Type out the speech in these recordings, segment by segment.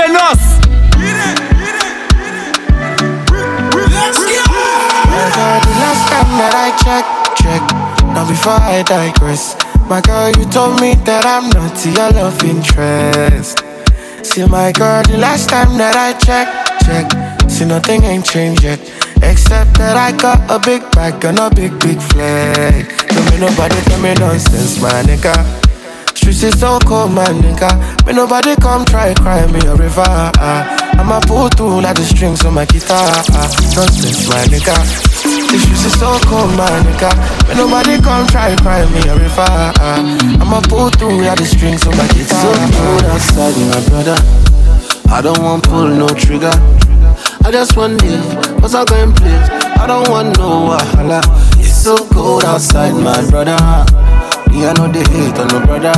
DJ Nos. the last time that I check, check. Now before I digress, my girl, you told me that I'm not your love interest. See, my girl, the last time that I check, check. See, nothing ain't changed yet. Except that I got a big bag and a big, big flag. Don't make nobody tell me nonsense, my nigga. Streets is so cold, my nigga. May nobody come try cry me a river. I'ma pull through like the strings on my guitar. Nonsense, my nigga. The streets is so cold, my nigga. May nobody come try cry me a river. I'ma pull through like the strings on my guitar. It's so cold outside, my brother. I don't want pull no trigger. I just want live, cause I can play. I don't want no wahala. It's so cold outside, my brother. Me, I know they hate on no brother.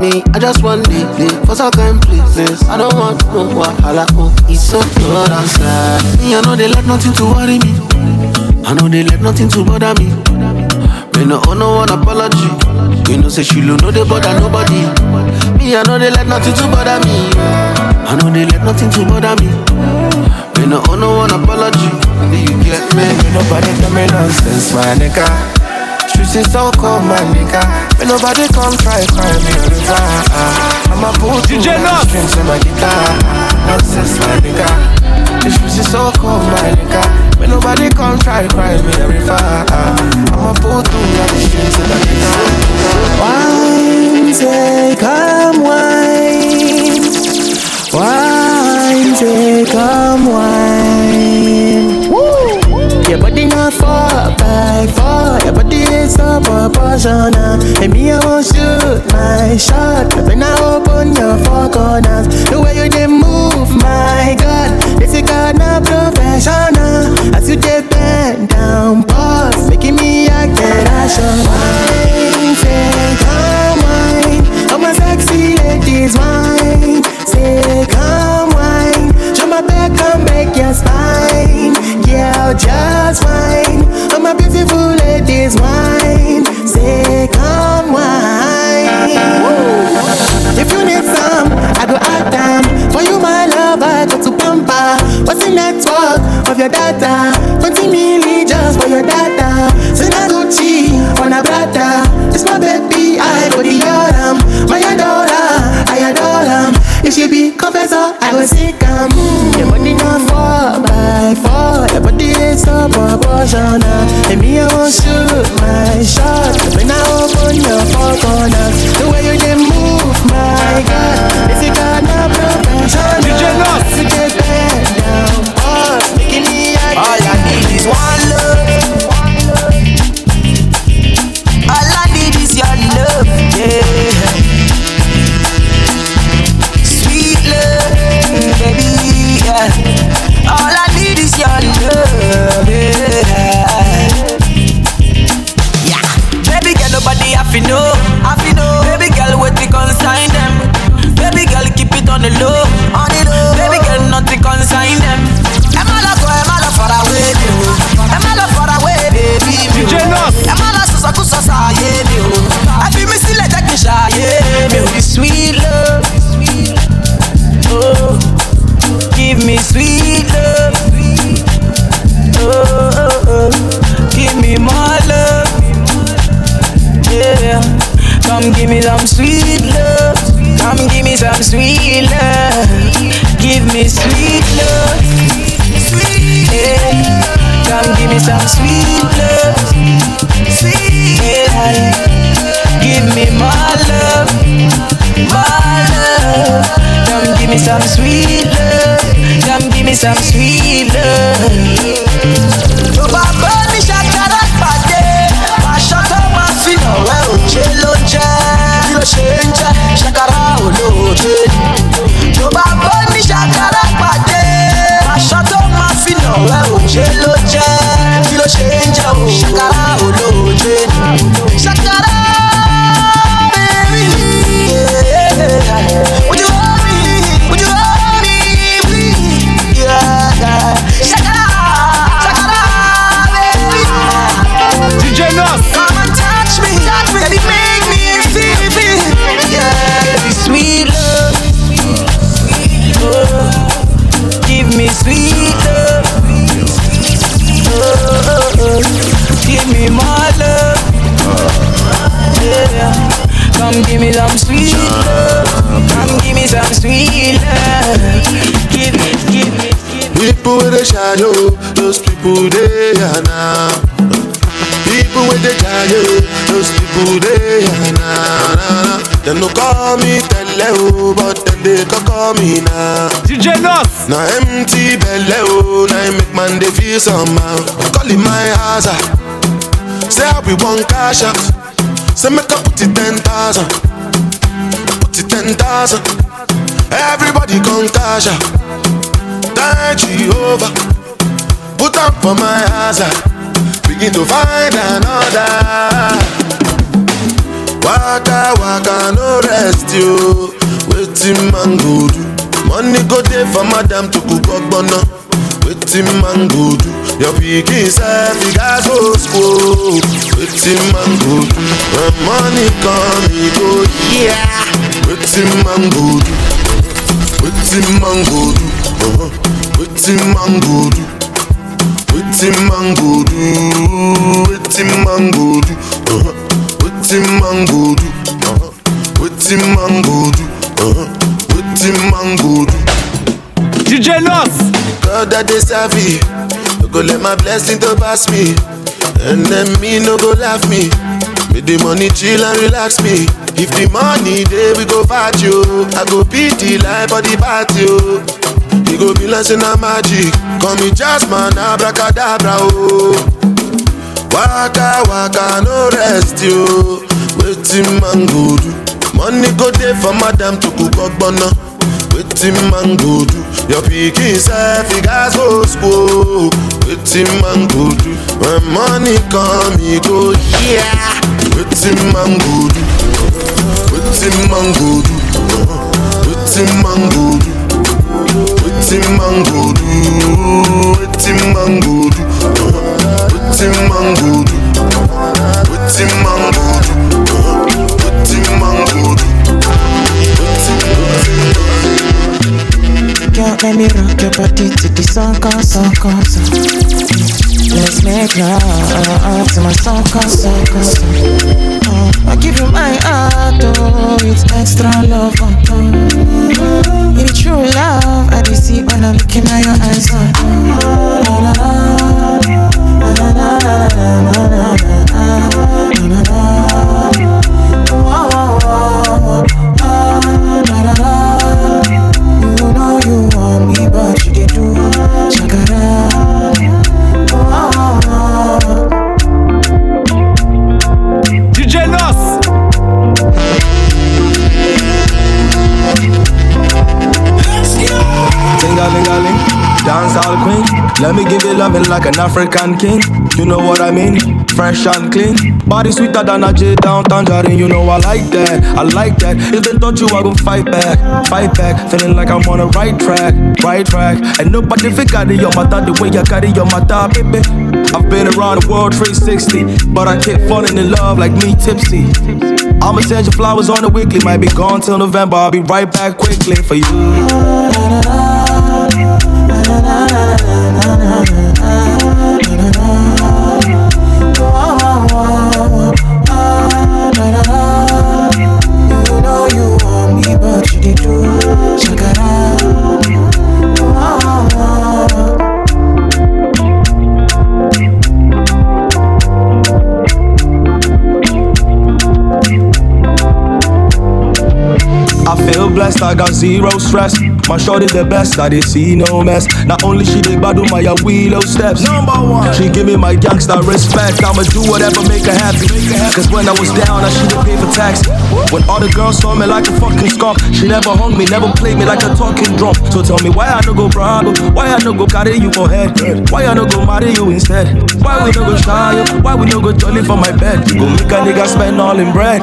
Me, I just want live, live, I can play. I don't want no wahala. Oh, it's so cold outside. Me, I know they let nothing to worry me. I know they let nothing to bother me. Me no owe no one apology. You know say she lo no they bother nobody. Me I know they let nothing to bother me. I know they let nothing to bother me. Me no owe no one apology. Do you get me? May nobody tell me nonsense, my nigga. Streets is so cold, my nigga. May nobody come try cry me a river. I'ma pull through DJ like Nos. the strings on my guitar. Nonsense, my nigga. The streets is so cold, my nigga. May nobody come try cry me a river. I'ma pull through like the strings on my guitar. Wine, say, come wine. Wine, say, come wine. Your body not four by four. Your body is so proportional. And me, I won't shoot my shot. When I open your four corners, the way you dey move, my God, this is God not professional. As you dey bend down, pause, making me act that I should. Wine, say, come wine. All my sexy ladies, wine. Say, come wine. Show my back and make your spine. Just wine. All my beautiful ladies, wine. Say, come wine. If you need some, I go add them. For you, my love, I go to Pampa. What's the network of your data? 20 milli just for your data. Send a Gucci on a brother. It's my baby, I go the autumn. My adora, I adore him. If she be confessor, I will seek him. Body is so proportional. And me, I won't shoot my shot. A shadow, those people they are now. People with the giant, those people they na na na. Them no call me tele oh, but then they can call me now. DJ Nos. Now empty belly oh, now make man they feel somehow. Calling my house, say I be one cash out. Say make I put it ten thousand, put it ten thousand. Everybody come cash out. Thank Jehovah, put up for my house begin to find another. Waka waka no rest yo. Waiting man go do. Money go there for madam to cook ogbonna. Waiting man go do. Your pikin self you gas go school. Waiting man go do. When money come he go yeah. Waiting man go do. Waiting man go do. Uh-huh. Waiting man go do. Wetin man go do? Wetin man go do? Uh-huh. Wetin man go do? Uh-huh. Wetin man go do? Uh-huh. Wetin man go do? DJ Nos. God that dey serve me, no go let my blessing to pass me, and then me no go laugh me. Make the money chill and relax me. If the money dey, we go party oh. I go beat the life for the party oh. You go be like a magic. Call me Jasmine, abracadabra, oh. Waka waka no rest yo. Waiting man go do. Money go there for madam to cook ogbonna. Waiting man go do. Your pikin self he gas go school. Waiting man go do. When money come he go yeah. Waiting man go do. Waiting man go do. Waiting man go do. Wetin man go do? Wetin man go do? Wetin man go do? Wetin man go do? Wetin man go do? Girl, let me rock your body to the song, song, song. Let's make love to my song, song, song. Uh, I give you my heart, oh, it's extra love on top. It's true love, I do see when I'm looking at your eyes. Oh. La, la, la, la, la, la, la, la. Let me give you loving like an African king. You know what I mean? Fresh and clean. Body sweeter than a J down tangerine. You know I like that. I like that. If they thought you, I gon' fight back. Fight back. Feeling like I'm on the right track. Right track. And nobody fit carry your matter the way you carry your matter, baby. I've been around the world 360, but I keep falling in love like me tipsy. I'ma send you flowers on the weekly. Might be gone till November. I'll be right back quickly for you. I got zero stress. My shorty the best, I didn't see no mess. Not only she did do my willow steps. Number one, she give me my gangsta respect. I'ma do whatever make her happy. Cause when I was down, I should've paid for tax. When all the girls saw me like a fucking skunk, she never hung me, never played me like a talking drum. So tell me why I no go bravo, why I no go carry you for head, why I no go marry you instead, why we no go shy why we no go jolly for my bed. Go make a nigga spend all in bread.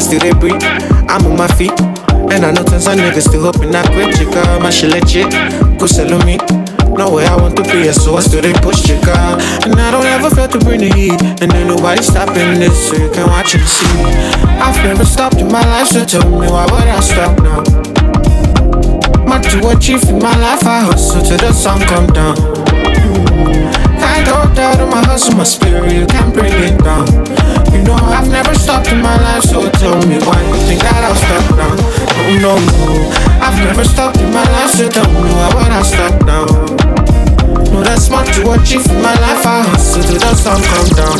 I still they breathe. I'm on my feet. And I know tons of niggas still hoping I quit, chica. My shit legit, go sell me. No way I want to be so I still they push, chica. And I don't ever fail to bring the heat. And ain't nobody stopping this, so you can watch and see. I've never stopped in my life, so tell me why would I stop now? Much to achieve in my life, I hustle till the sun come down. Don't doubt in my hustle, my spirit, you can't bring it down. You know I've never stopped in my life, so tell me why you think that I'll stop now? No, oh, no, no. I've never stopped in my life, so tell me why would I stop now? No, that's much to achieve in my life, I hustle till the sun come down.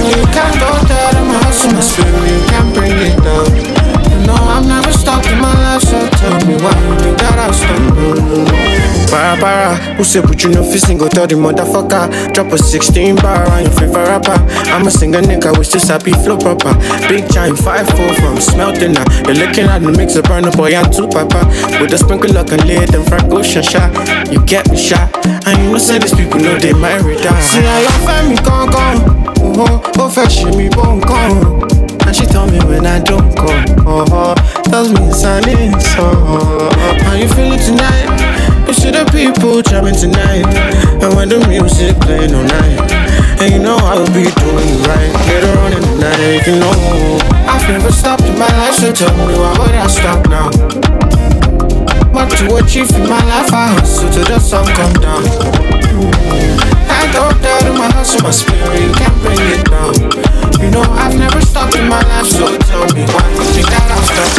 No, you can't go down in my hustle, my spirit, you can't bring it down. Know I've never stopped in my life, so tell me why you think that I'll stop? Para para, who say but you know fi single tell the motherfucker? Drop a 16 bar on your favorite rapper. I'm a singer nigga with just happy flow proper. Big giant 5-4 from smelting now You're looking at the mix of Burna Boy I'm too papa. With a sprinkle of and lid and Frank Ocean shot. You get me shot. And you know say these people know they married See how your family gone gone Oh, oh, fetch me bone gone she told me when I don't come, oh, tells me it's an insult. How you feeling tonight? You see the people jamming tonight, and when the music playing all night, and you know I'll be doing it right later on in the night. You know I've never stopped in my life, so tell me why would I stop now? What to achieve in my life, I hustle till the sun come down. I don't doubt in my hustle, my spirit, you can't bring it down. You know I've never stopped in my life, so tell me why you think that I'll stop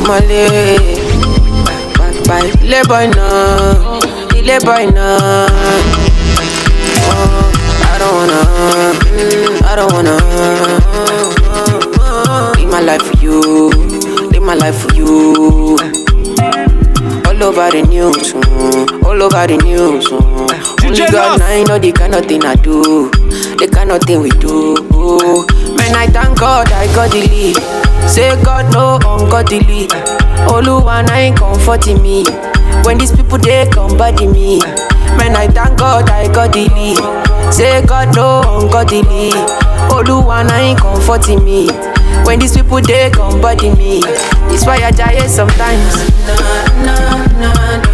now? Male, bye bye, ile boy now, ile boy now. Oh, I don't wanna, mm, I don't wanna. Live my life for you, live my life for you. All over the news, mm, all over the news. Only God now I know the kind of thing I do, the kind of thing we do. Man, I thank God I got the lead. Say God no ungodly. Oluwa na ain't comforting me. When these people they come body me. Man, I thank God I got the lead. Say God no ungodly. Oluwa na ain't comforting me. When these people they come body me. It's why I die sometimes. Nah, nah, nah, nah.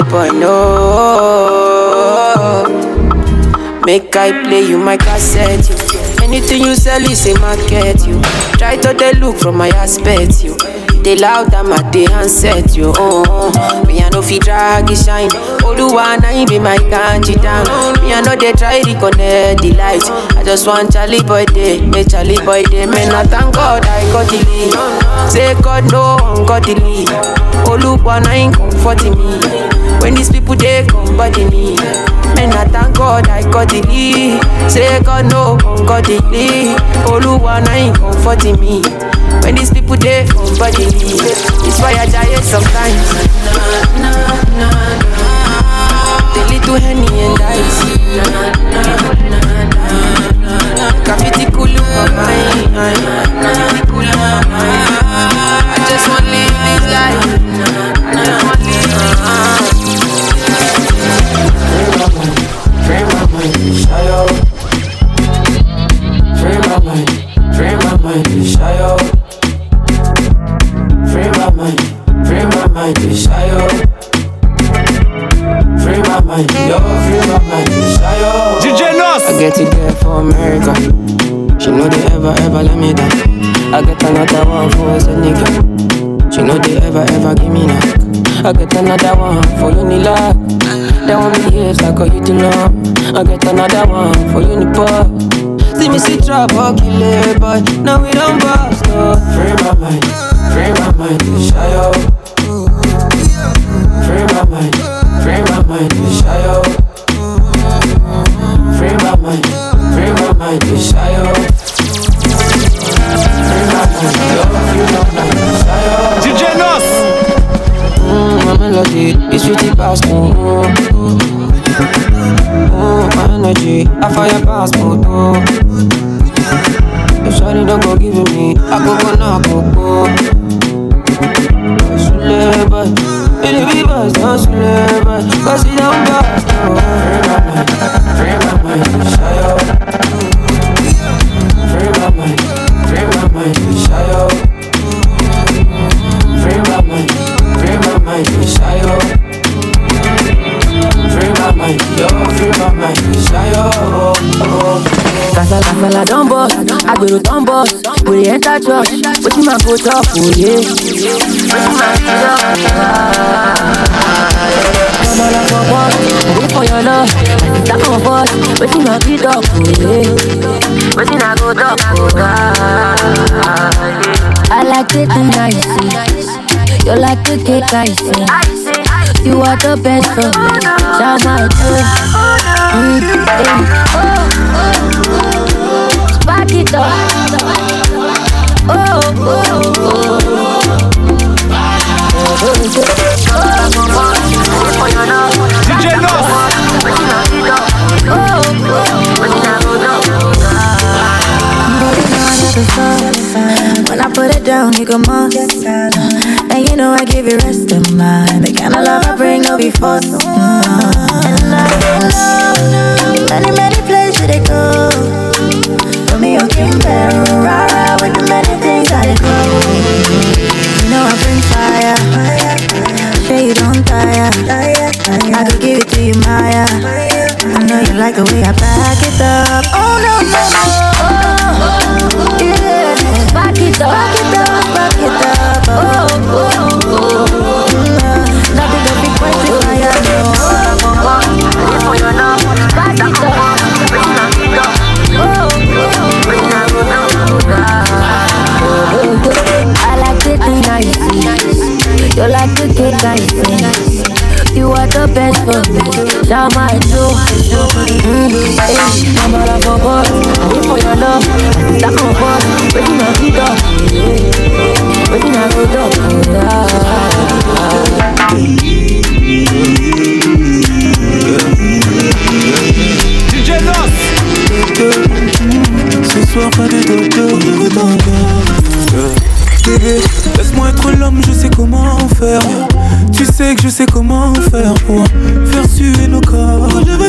3.0. Make I play you my cassette. You. Anything you sell is a market. You try to they look from my aspect. You they loud and my day handset. You oh, me I no fit drag it shine. Oluwa na be my country down. Me I know they try reconnect the light. I just want Charlie boy day, me Charlie boy day. Me not thank God I got the lead. Say God no ungodly. Oluwa na comforting me. When these people they come body me. Man I thank God I got the lead. Say God no ungodly. Oluwa na him comforting me. When these people they come body me. It's why I die sometimes. Nah, nah, nah, nah. The little henny and ice. Nah, nah, nah. Graffiti cool my mind. Graffiti cool my mind. I just want to live this life. Mind, free my mind. DJ Nos. I get it there for America. She know they ever, ever let me down. I get another one for a nigga. She know they ever, ever give me knock. I get another one for Unilag. That one me hips like a you to know. I get another one for you, Uniport. See me see trouble, kill it, boy. Now we don't bust, no. Free my mind, free my mind, be mind. Oh. Free my mind, free my mind, desire. Oh. Free my mind, love, my. DJ Nos. Ma my energy, I fire past, mon oh. If Shawty don't go giving me, I go go knock, oh. oh. Suleba, cause it don't got Free my mind, free my mind, shy out. Free my mind, free my mind, shy out. Free my mind, free my mind, shy out. Free my mind, yo, free my mind, shy out. Kasala kasala don boss, agbero don boss, we enter church, wetin man go talk oh yeah. Love for boss, go for your love, talk oh yeah. Wetin I go oh. I like it nice, you like the cake I see. You are the best for me, shout my Mm, eh. Spark it up. Oh, oh, oh. Down, you come on. And you know I give you rest of mind. The kind of love I bring, no be forced. And I know many, many places they go. For me, you can better ride with the many things I go. You know I bring fire. Sure you don't tire. I could give it to you, Maya. I know you like the way I back it up. Oh no, no, no. Oh, yeah. Back it up. Back it Oh, oh, oh. Mm, to I like I see. You like cake I see. You are the best for me. Shout my. Mm, mama love for boss. For your love. My sister come first. Waiting on you dog. Waiting I go DJ. Ce soir pas de dodo Bébé, laisse-moi être l'homme, je sais comment faire. Tu sais que je sais comment faire pour faire suer nos corps. Je veux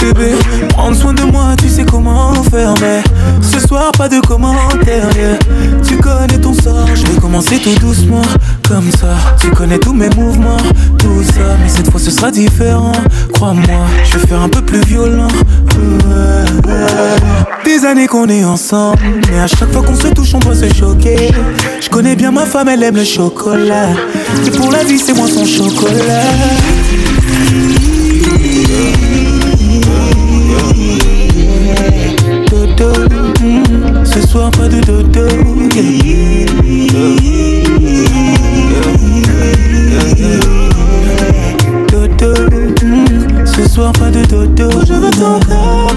Bébé, prendre soin de moi, tu sais comment faire Mais ce soir pas de commentaires yeah. Tu connais ton sort, je vais commencer tout doucement Comme ça, tu connais tous mes mouvements Tout ça, mais cette fois ce sera différent. Crois-moi, je vais faire un peu plus violent. Des années qu'on est ensemble Mais à chaque fois qu'on se touche on doit se choquer. Je connais bien ma femme, elle aime le chocolat. Pour la vie c'est moi son chocolat. Mm, ce soir pas de Dodo, soir pas de dodo Je veux ton corps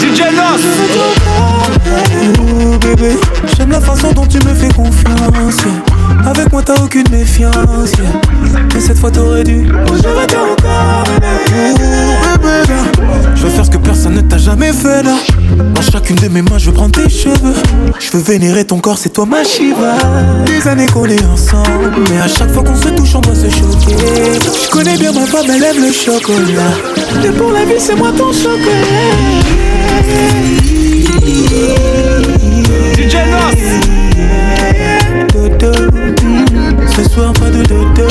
DJ Nos. Oh bébé, j'aime la façon dont tu me fais confiance. Avec moi t'as aucune méfiance. yeah. Mais cette fois t'aurais dû. Oh, je veux je faire ce que personne ne t'a jamais fait là. Dans chacune de mes mains, je veux prendre tes cheveux. Je veux vénérer ton corps, c'est toi ma Shiva. Des années qu'on est ensemble, mais à chaque fois qu'on se touche, on doit se choquer. Je connais bien ma femme, elle aime le chocolat. Et pour la vie, c'est moi ton chocolat. DJ. Soir pas de dodo.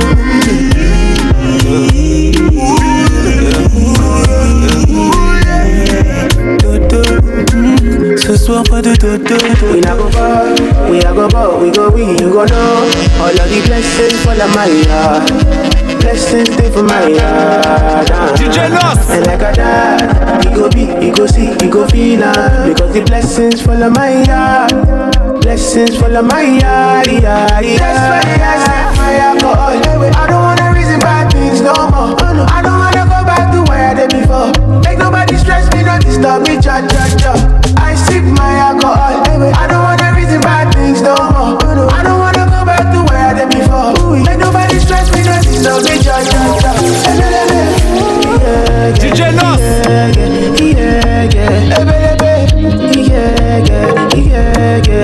Dodo. Ce soir pas de dodo. We not go far, we a go ball, we go win, you go know All of the blessings fall on my yard Blessings stay for my yard ah. DJ Nos. And like a dad, we go be, we go see, we go feel Because the blessings fall on my yard Blessings of my eye, eye, eye. That's why I set fire for oh, all I don't wanna reason bad things no more. Oh no, I don't wanna go back to where I did before. Make nobody stress me, no disturb me, cha cha cha. I sip my alcohol. I don't wanna reason bad things no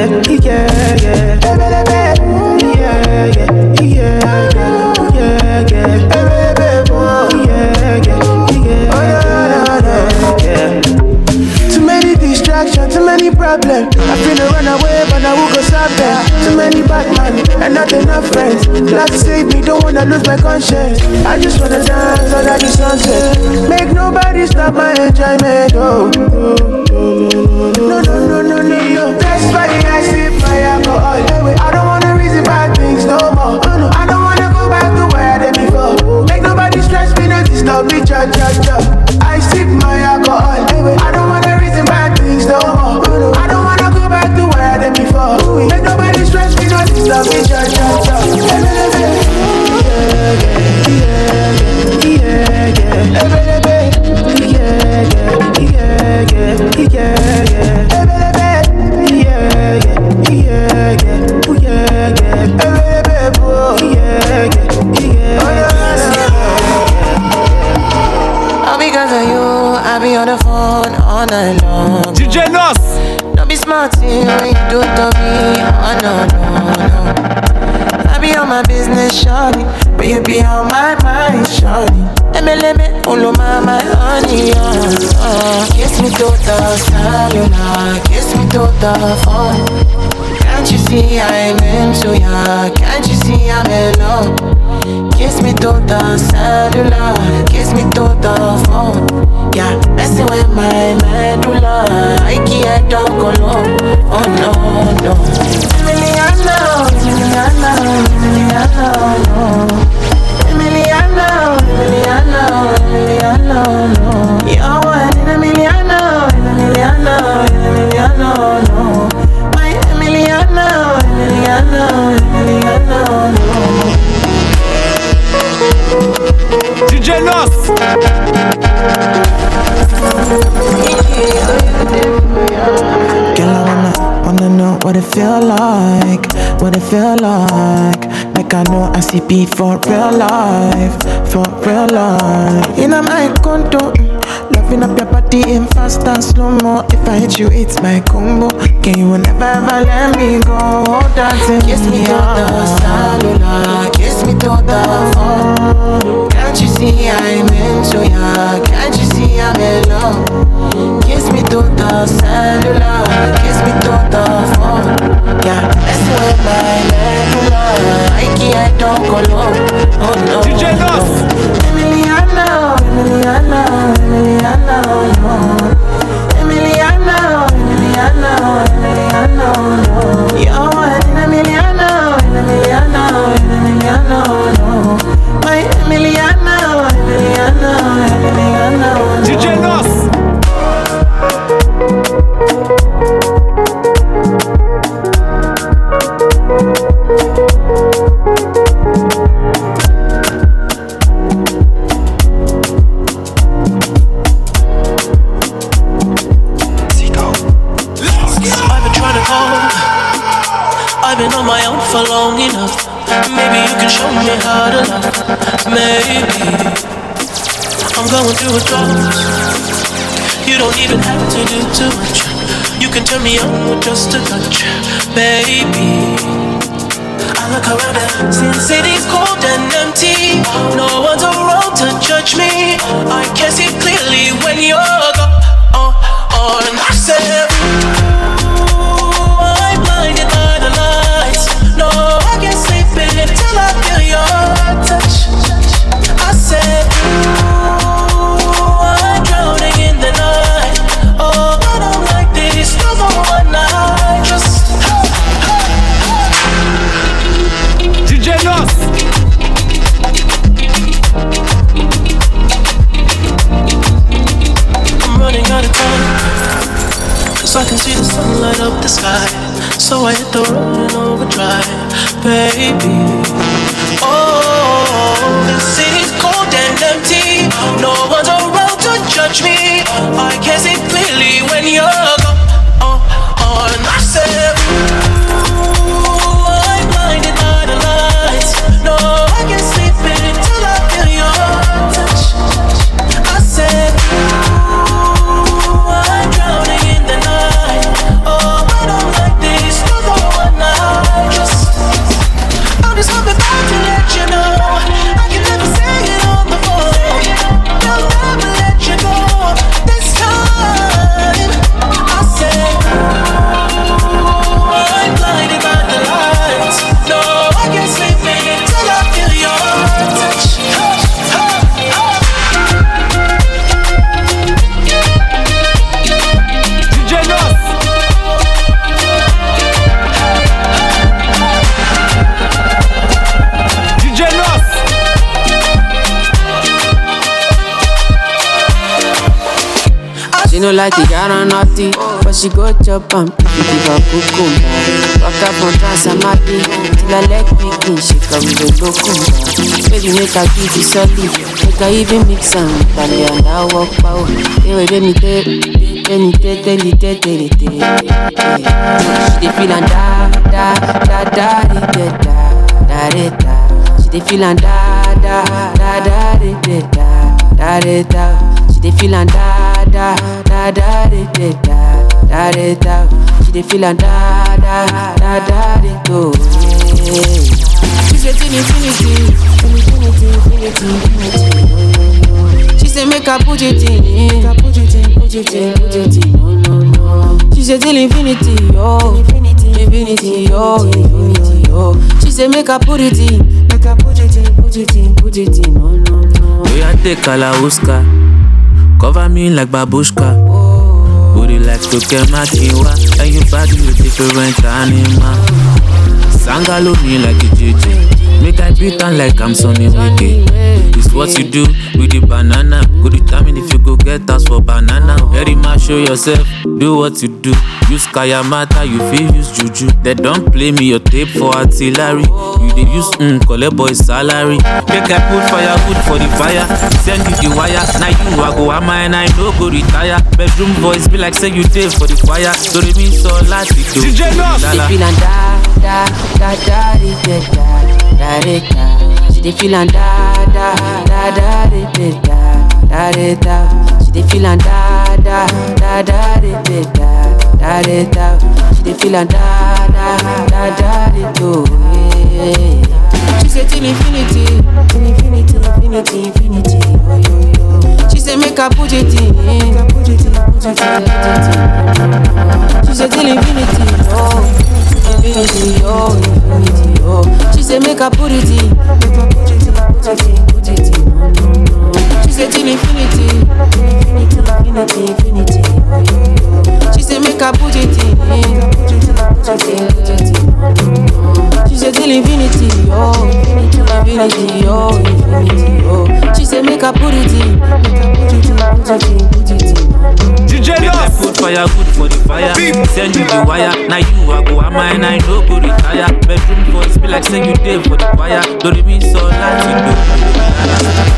Too many distractions, too many problems. I feel to run away, but I will go stop them. Too many bad men and nothing enough friends. Love save me, don't wanna lose my conscience. I just wanna dance under the sunset. Make nobody stop my enjoyment. Oh. oh no, no, no, no, no, no. That's why I sip my alcohol. I don't wanna reason bad things no more. Oh, no, I don't wanna go back to where I did before. Make nobody stress me, no disturb me, cha cha cha. I sip my alcohol. I don't wanna reason bad things no more. Oh, no, I don't wanna go back to where I did before. Make nobody stress me, no disturb me, cha cha cha. Yeah, Kiss me to the cellular, kiss me to the phone. Can't you see I'm into ya? Can't you see I'm in love? Kiss me to the cellular, kiss me to the phone. Yeah, messing with my medulla. I can't talk alone. Oh no, no. Emiliana, Emiliana, Emiliana, no. Emiliana, Emiliana, Emiliana, no. You're one in a Emiliana, Emiliana, Emiliana, no. My Emiliana, Emiliana, Emiliana, no. DJ Nos. Girl, I wanna, wanna know what it feel like, what it feel like. Like I know I see beat for real life, for real life. In my condo, loving up your body in fast and slow mo. If I hit you, it's my combo. Can you never ever let me go? Dancing Kiss me to the cellular, kiss me to the phone. Can't you see I'm into ya? Can't you see I'm in love? Kiss me to the cellular, kiss me to the phone. Yeah, messing with my medulla. I can't talk alone. Oh no. DJ Nos. Emiliana, Emiliana, 와. No one's around to judge me. I can see clearly when you're gone. Oh, oh and I said. I'm blinded by the lights. No, I can't sleep until I feel your touch. I said, Ooh, I'm drowning in the night. Oh, but I'm like this, you're one I trust. DJ Nos. So I hit the road in overdrive, baby. Oh, the city's cold and empty. No one's around to judge me. I can see no like the yara naughty, but she go chop am if you give her cucumber. Waka from Trans Amadi till her leg shake her with the locumba. Baby make her give solid, make her even mix am ale and I walk power. Te, de mi te te li te te li te. She dey feel and da da da da da da da da. She dey feel and da da da da da da da. She dey feel and da da da da di da da di da. She dey feel and da da da da di do. She say infinity, infinity, infinity, infinity. She say make I put it in, make I put it in, put it in, put it in. No, no, no. She say till infinity, oh, infinity, infinity, oh, infinity, oh. She say make I put it in, make I put it in, put it in, put it in. Oh, no, no, no. We are take Kalauska, cover me like babushka. Booty like Toke Makinwa, and you body with different animal. Sangalo me like a JJ, make I beat on like I'm Sonny Wike. It's what you do with the banana. Go determine if you go get us for banana. Very much show yourself, do what you do. Use Kayamata, you feel use Juju. They don't play me your tape for artillery. You dey use mm, collect boy salary. Make I put firewood for the fire. Send you the wire. Now you I go am and I no go retire. Bedroom boys be like say you dey for the choir. Do they mean so last it DJ da da da da da da da da. She dey feel and da da da da da da da di da. She dey feel and da da da da di da da di da. She dey feel and da da da da di do. She say till infinity, infinity, infinity, infinity. Oh, yo, yo. She say make I put it in, put it in, put it in, put it in. She say till infinity, oh. Infinity, oh, infinity, oh. She say make I put it in, put it in, put it in, put it in. No, no, no. She say till infinity, infinity, infinity, infinity. Oh, yo, yo. She say make I put it in, put it in, put it in, put it in. She say till infinity, oh, infinity, oh, infinity, oh. oh. She say make I put it in, put. DJ Make I Nos. put firewood for the fire. Send you the wire. Now you I go am and I no go retire. Bedroom boys be like say you dey for the choir. Do they mean so like you do?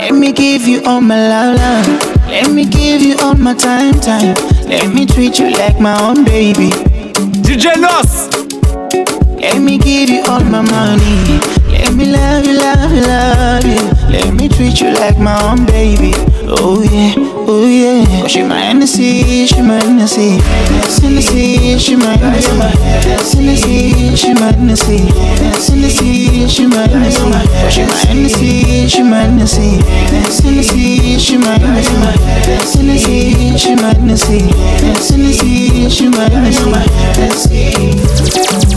Let me give you all my love, love. Let me give you all my time, time. Let me treat you like my own baby. DJ Nos. Let me give you all my money. Let me love you, love you, love you. Let me treat you like my own baby. Oh yeah, oh yeah. Cause she my Hennessy, she my Hennessy. Hennessy, she my Hennessy. Hennessy, she my Hennessy. Hennessy, she my Hennessy. Cause she my Hennessy, she my Hennessy. Hennessy, she my Hennessy. Hennessy, she my Hennessy. Hennessy, she my Hennessy. Girl,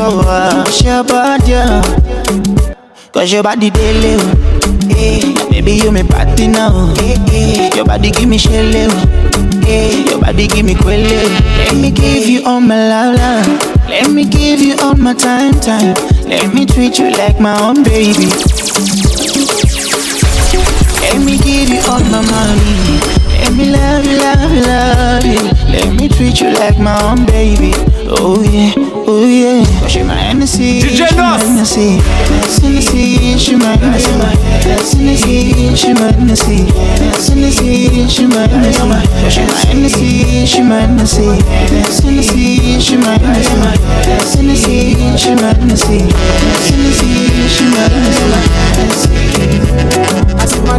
Oh, uh, it's your body. Cause your body daily, oh. Hey, baby, you me party now. Hey. Your body give me shell, oh. Hey, your body give me quelle. Let me give you all my love, love. Let me give you all my time, time. Let me treat you like my own baby. Let me give you all my money. Let me love you, love you, love you. Let me treat you like my own baby. Oh yeah, oh yeah. She my Hennessy, she my. Hennessy. Hennessy, she my Hennessy. Hennessy, she my Hennessy. Hennessy, she my Hennessy. She my Hennessy, she my Hennessy. Hennessy, she my Hennessy. Hennessy, she my Hennessy. Hennessy, she my Hennessy. I see my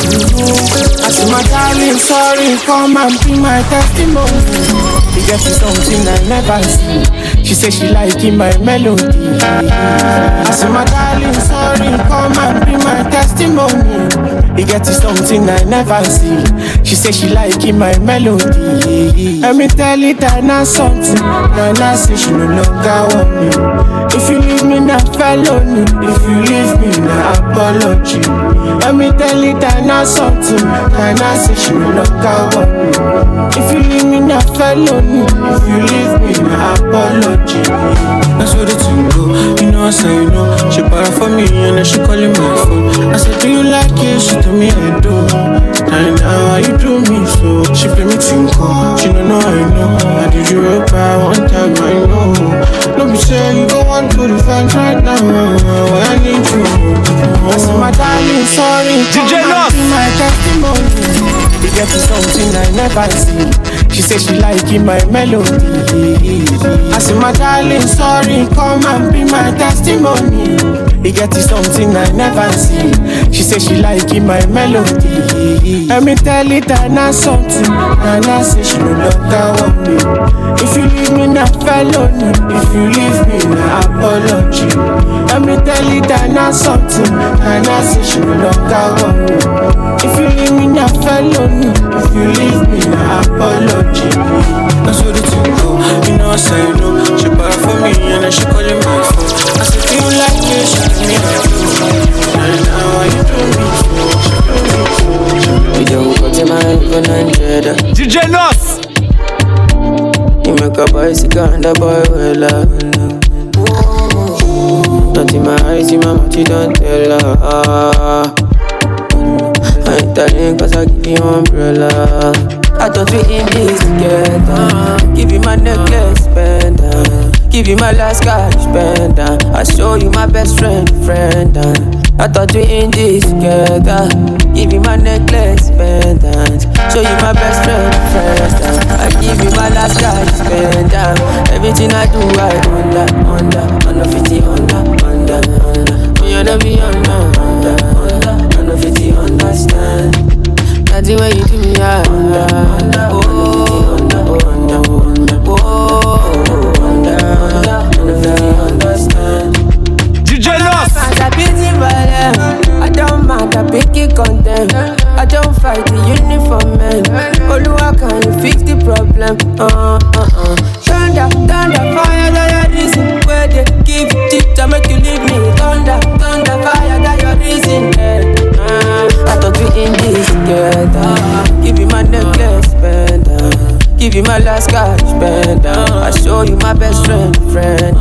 I see my darling, sorry, come and be my testimony. You get me something I never see. She say she liking my melody. I say my darling, sorry, come and be my testimony. He get to something I never see. She say she liking my melody. Let me tell it that not something. Now I say she no longer want me. If you leave me now felony. If you leave me now apology. Me that not something. I say she no longer want me. If you leave me now felony. If you leave me now apology. That's where the thing go. I say know. She para for me and then she calling my phone. I said, Do you like it? She told me I do. And now you do me so. She play me tinko. She don't know I know. I did you real bad one time I know. Don't be say you go on to the fence right now. Why I need you. I say my darling, sorry. DJ come and Lost. be my testimony. You get to something I never see. She said she liking my melody. I say my darling, sorry, come and be my testimony. You get to something I never see. She say she like liking my melody. Let me tell it that I not something. And I say she no longer want me. If you leave me now felony. If you leave me now apology. Let me tell it that I not something. And I say she no longer want me. If you leave me now felony. If you leave me now apology. Where the thing go. You know I say know. She for me and then she calling my phone. I said, Do you like it? She told me I do. And now why you do me so? We don't go to my even hundred. DJ Nos. You make a bicycle and a boy well Not in my eyes, in my mouth, you don't tell her I ain't telling cause I give you umbrella I thought we in this together Give you my necklace, pendant Give you my last cash, spend pendant uh. I show you my best friend, friend uh. I thought we in this together. Give you my necklace, pendant uh. Show you my best friend, friend I give you my last cash, spend pendant Everything I do, I under, under Under 50, under, under, under. You never be under, under, under. Under 50, understand. That's the you do me, I under, under Oh, don't mind, I content. I don't fight the uniform man. Oluwa, can you fix the problem? Uh, uh, uh. Thunder, thunder, fire, that your reason. Where they give you teacher, make you leave me. Thunder, thunder, fire, that your reason. Yeah. Uh, I thought we in this together. Give you my necklace, pendant. Give you my last cash, pendant. I show you my best friend, friend.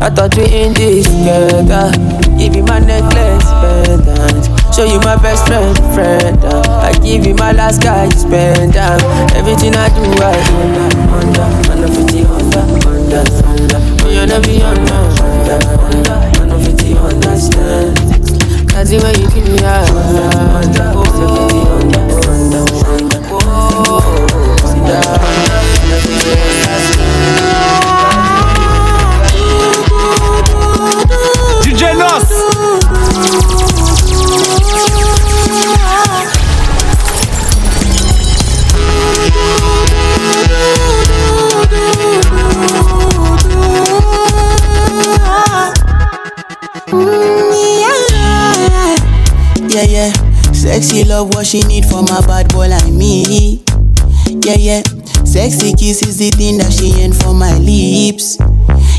I thought we in this together. Give you my necklace, pendant. Show you my best friend, friend. Uh. I give you my last cash, pendant. Uh. Everything I do, I under, under, under 50, under, under, under. When you never be under, under, under, under 50, understand. That's the way you give me out. Under, under, oh, under, under, under, oh, under, DJ Nos. Sexy love, what she need from a bad boy like me. Yeah, yeah. Sexy kiss is the thing that she ain't for my lips.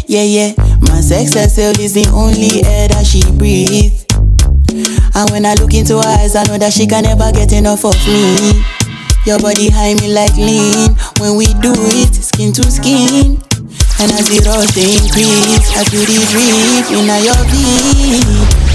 Yeah, yeah. My sex herself is the only air that she breathes. And when I look into her eyes, I know that she can never get enough of me. Your body high me like lean. When we do it, skin to skin. And as the rush they increase, I feel the drip in your vein.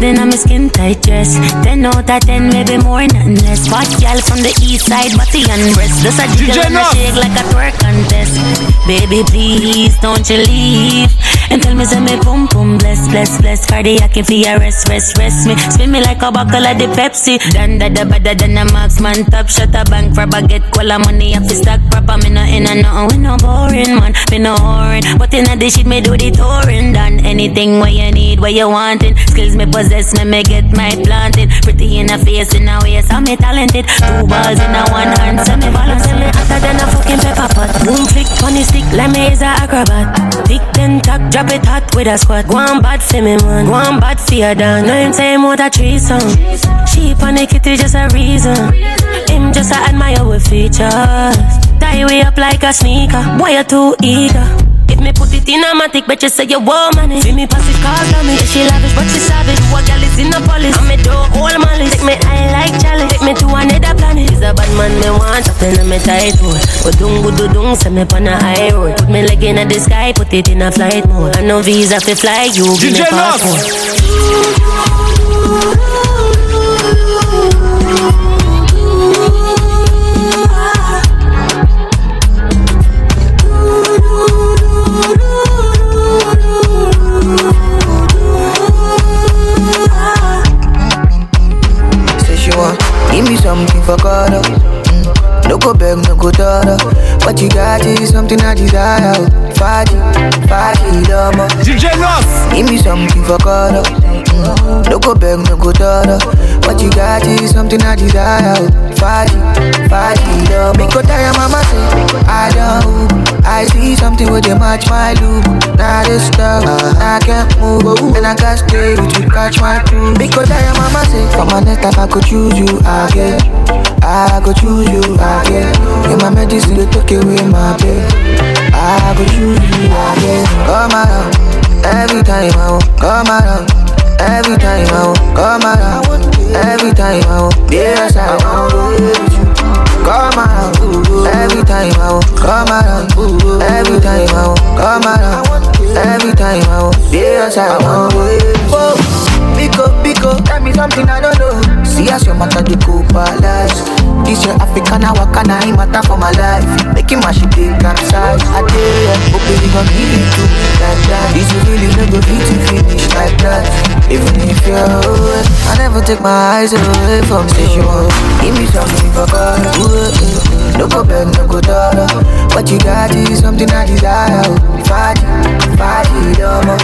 within a my skin tight dress. 10 out of 10, maybe more, nothing less. Fat gal from the east side, body and breast. Just a jiggle and a shake like a twerk contest. Baby, please don't you leave. And tell me, say me pum pum bless, bless, bless. Cardiac if you rest, rest, rest me. Spin me like a buckle of the Pepsi. Dan da da better than a marksman. Top shot a bank for baguette. Cola money off the stack proper. Me no in a nothing, we no boring man. Me no whoring. But in a the shit, me do the touring. Done anything where you need, where you wanting. Skills me possess, me me get my planted. Pretty in a face, in a waist, I'm me talented. Two balls in a one hand, so me balance me hotter than a fucking pepper pot. Boom flick, funny stick, like me is a acrobat. Tick ten tack, drop it hot with a squat. Go on bad for me man, go on bad for your done. No him say want a threesome. Sheep on the kitty just a reason. Him just a admire with features. Tie way up like a sneaker. Boy you too eager. If me put it in a matic, bet you say you want money. See me pass it on me. Yeah, she lavish, but she savage. What girl is in a police? I'm a door, all malice. Take me eye like chalice. Take me to another planet. He's a bad man, me want something on me tight road. But dung, go do dung, send me on a high road. Put me leg in the sky, put it in a flight mode. I no visa to fly, you give me passport. Something for. Mm. No go beg, no go dollar. What you got is something I desire. Fati, Fati, Dama. DJ Nos. Give me something for color. Mm. No go beg, no go dollar. What you got is something I desire. Fati, Fati, Dama. Make go tire mama say I don't. I see something with you match my loop. Now this stuff I can't move, oh, and I can't stay with you. Catch my crew. Make go tire mama say for my next time I could choose you again. I go choose you again. In my medicine, they take away my pain. I go choose you again. Come around, every time I want. Come around, every time I want. Come around, every time I want. Come around, every time I want. Come around, every time I want. Yes, I want. Whoa. Biko, Biko, tell me something I don't know. See as your matter the go palace. This your African, I walk and I matter for my life. Making my shit big capsize. I dare ya, hope you gon' give it to me like that. This you really never be to finish like that. Even if you're away, I never take my eyes away from station. Give me something for God. No go beg, no go dollar. What you got is something I desire. Fight, fight, dama.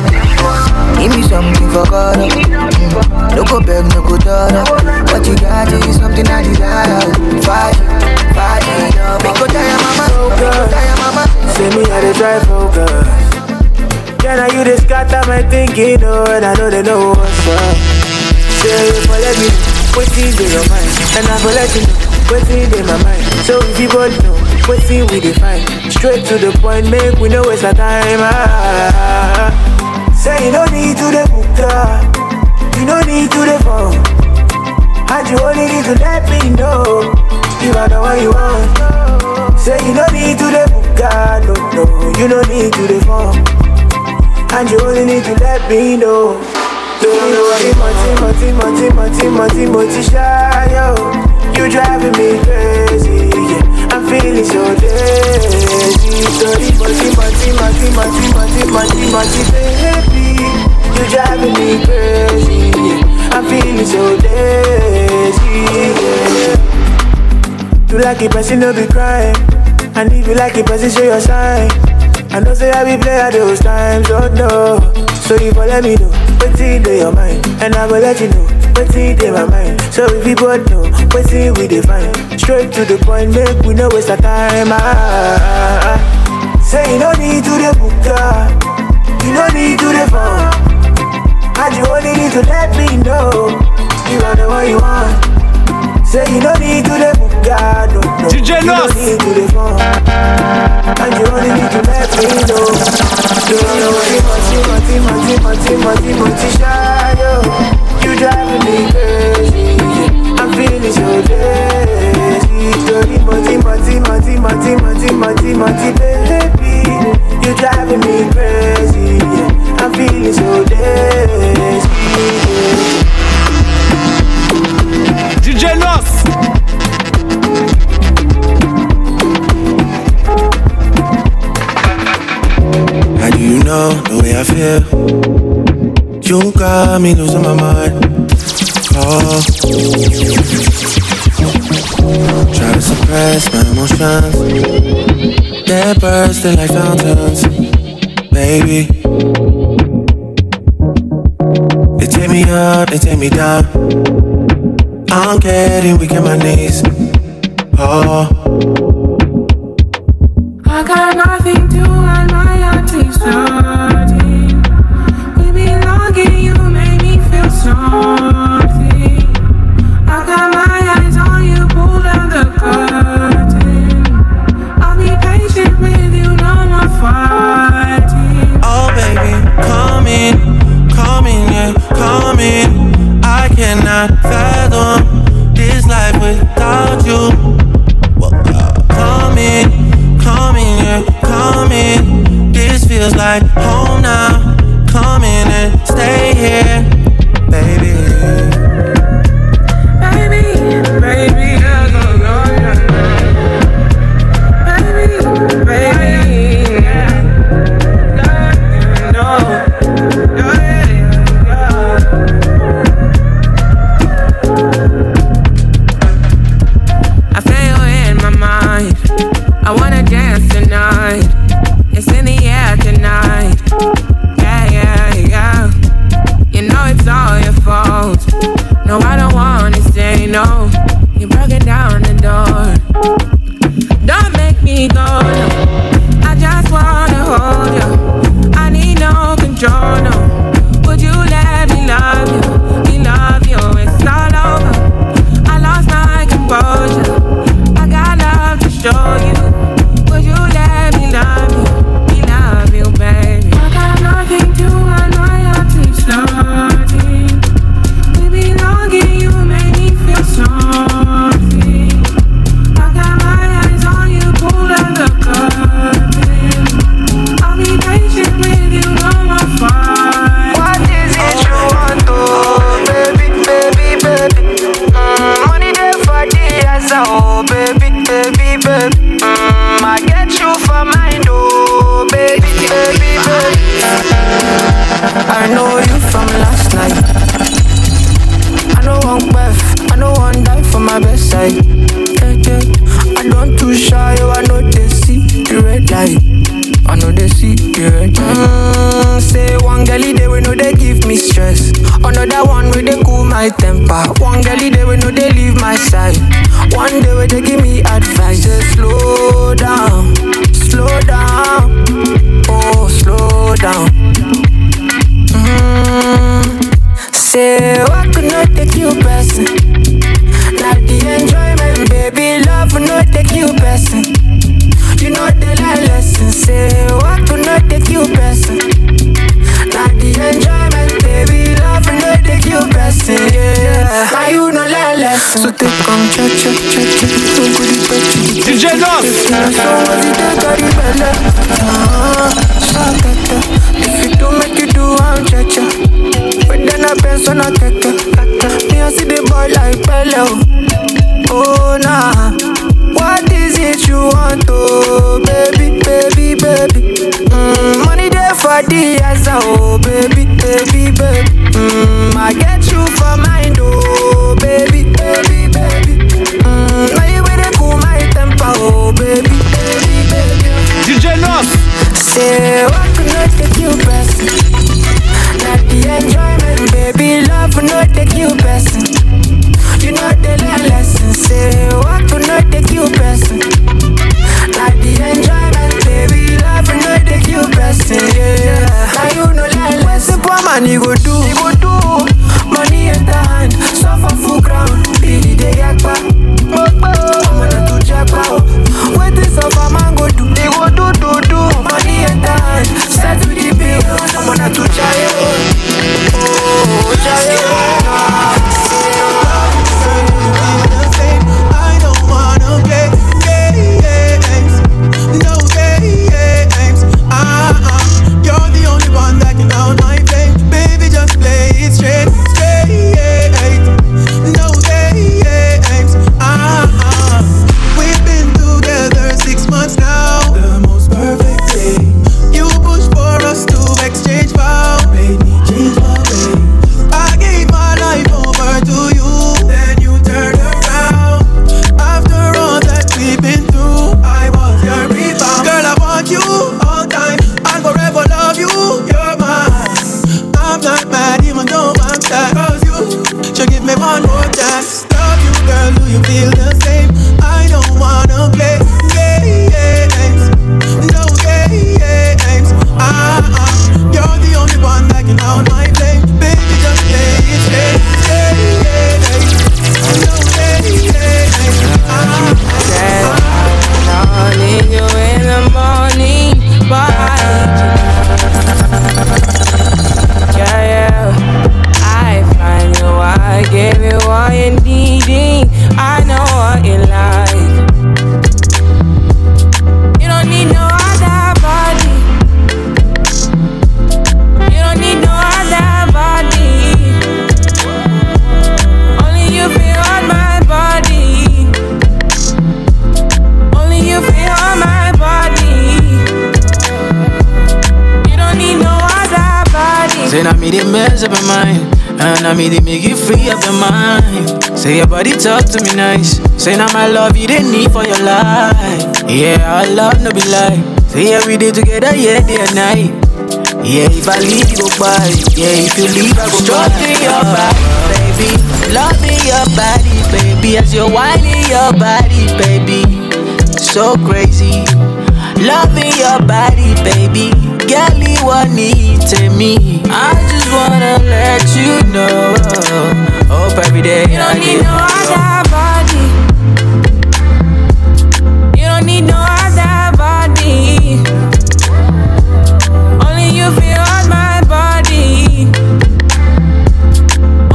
Give me something for God. Mm, no go beg, no go dollar. What you got is something I desire. Fight, fight, dama. Make go tire mama, go tire mama. Say me how to drive focus. Can I you the scatter my thinking, oh, and I know they know what's up. Say if I let me know, what's in your mind, and I will let you know what's in my mind. So if you both know in we define, straight to the point, make we know waste our time. Ah, say you don't need to the book, you don't need to the phone, and you only need to let me know if I know what you want. Say you don't need to the book, no, no, you don't need to the phone. And you only need to let me know. Don't you worry, Monty, Monty, Monty, Monty, Monty, Monty, shy, yo. You driving me crazy, yeah. I'm feeling so lazy. Sorry, Monty, Monty, Monty, Monty, Monty, Monty, Monty, baby. You driving me crazy, yeah. I'm feeling so lazy, yeah. You like it, person, no be crying. And if you like it, person, show your sign. I know say I be play at those times, oh no. So you go let me know, what's in your mind, and I will let you know, what's in my mind. So if you both know, in we define, straight to the point, make we no waste our time. Ah, say you no need to the book, you no need to the phone, and you only need to let me know, you are the one you want. Say you no need to the book, no, no. DJ You no need to the phone, and you only need to let me know. Don't worry, Monty, Monty, Monty, Monty, Monty, Monty, shy, yo. You driving me crazy, finish your days. Story, mati, mati, mati, mati, mati, mati, mati, baby. You're driving me crazy. I'm feeling so dizzy. DJ Nos. How do you know the way I feel? You got me losing my mind. Try to suppress my emotions. They're bursting like fountains, baby. They take me up, they take me down. I'm getting weak in my knees. Oh, I got nothing to Your body talk to me nice. Say now my love you they need for your life. Yeah, our love no be lie. Say every day together, yeah, day and night. Yeah, if I leave you go by Yeah, if you leave I go Stroking your body, baby. Loving your body, baby. As you're whining your body, baby. So crazy. Loving your body, baby. Girl, you want need to me. I just wanna let you know. Hope every day You don't need no other body. You don't need no other body. Only you feel on my body.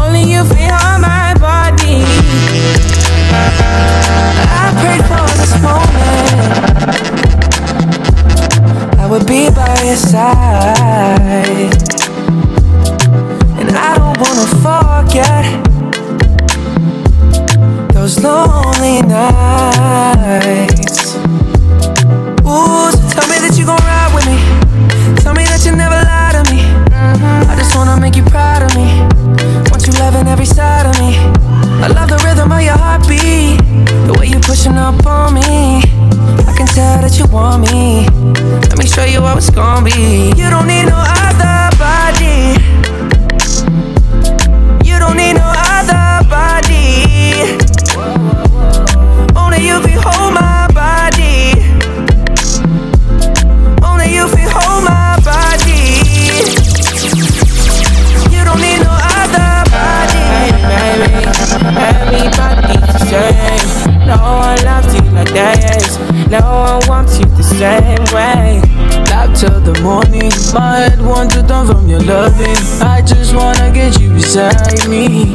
Only you feel on my body. I prayed for this moment. I would be by your side. Forget those lonely nights. Ooh, so tell me that you gon' ride with me. Tell me that you never lie to me. I just wanna make you proud of me. Want you loving every side of me. I love the rhythm of your heartbeat. The way you pushing up on me. I can tell that you want me. Let me show you how it's gonna be. You don't need no other body. Loves you like this. No one wants you the same way. Love till the morning. My head wants to turn from your loving. I just wanna get you beside me.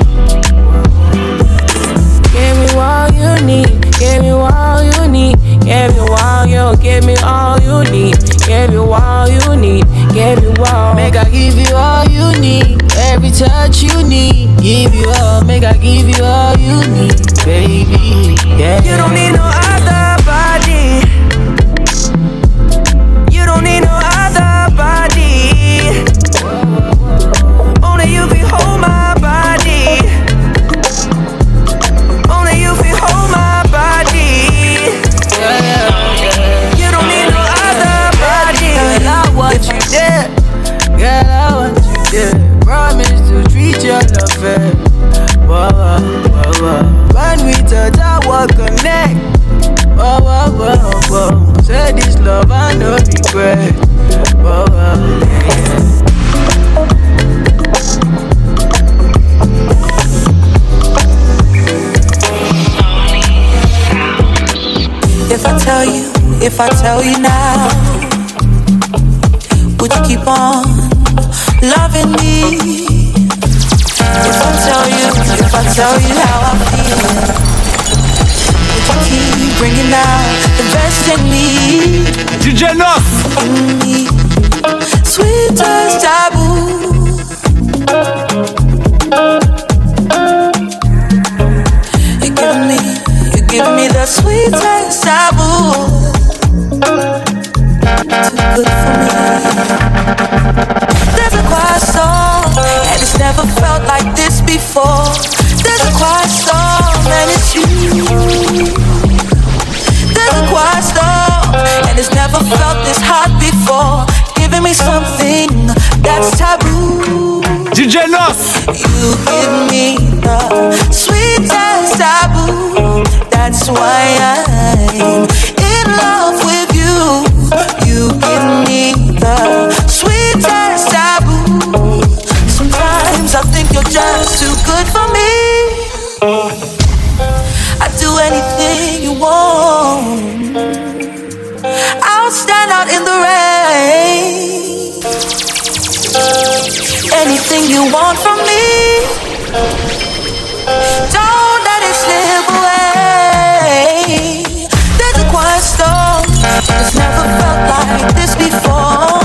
Give me all you need. Give me all you need. Give me all you. Give me all you need. Give me all you need. Give me all. Make I give you all you need. Every touch you need. Give you all. Make I give you all you need, baby. Yeah. You don't need no everything you want from me. Don't let it slip away. There's a quiet storm. It's never felt like this before.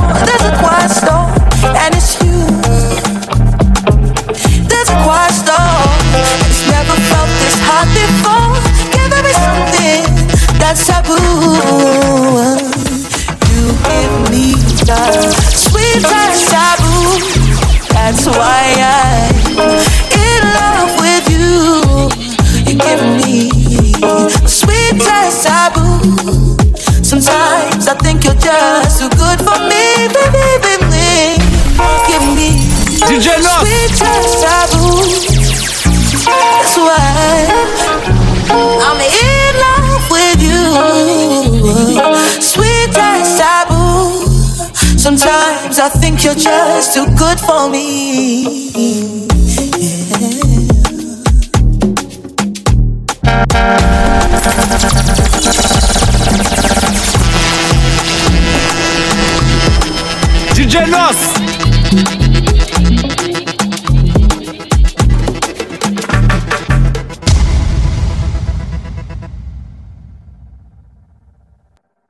You're just too good for me. Yeah. DJ Nos.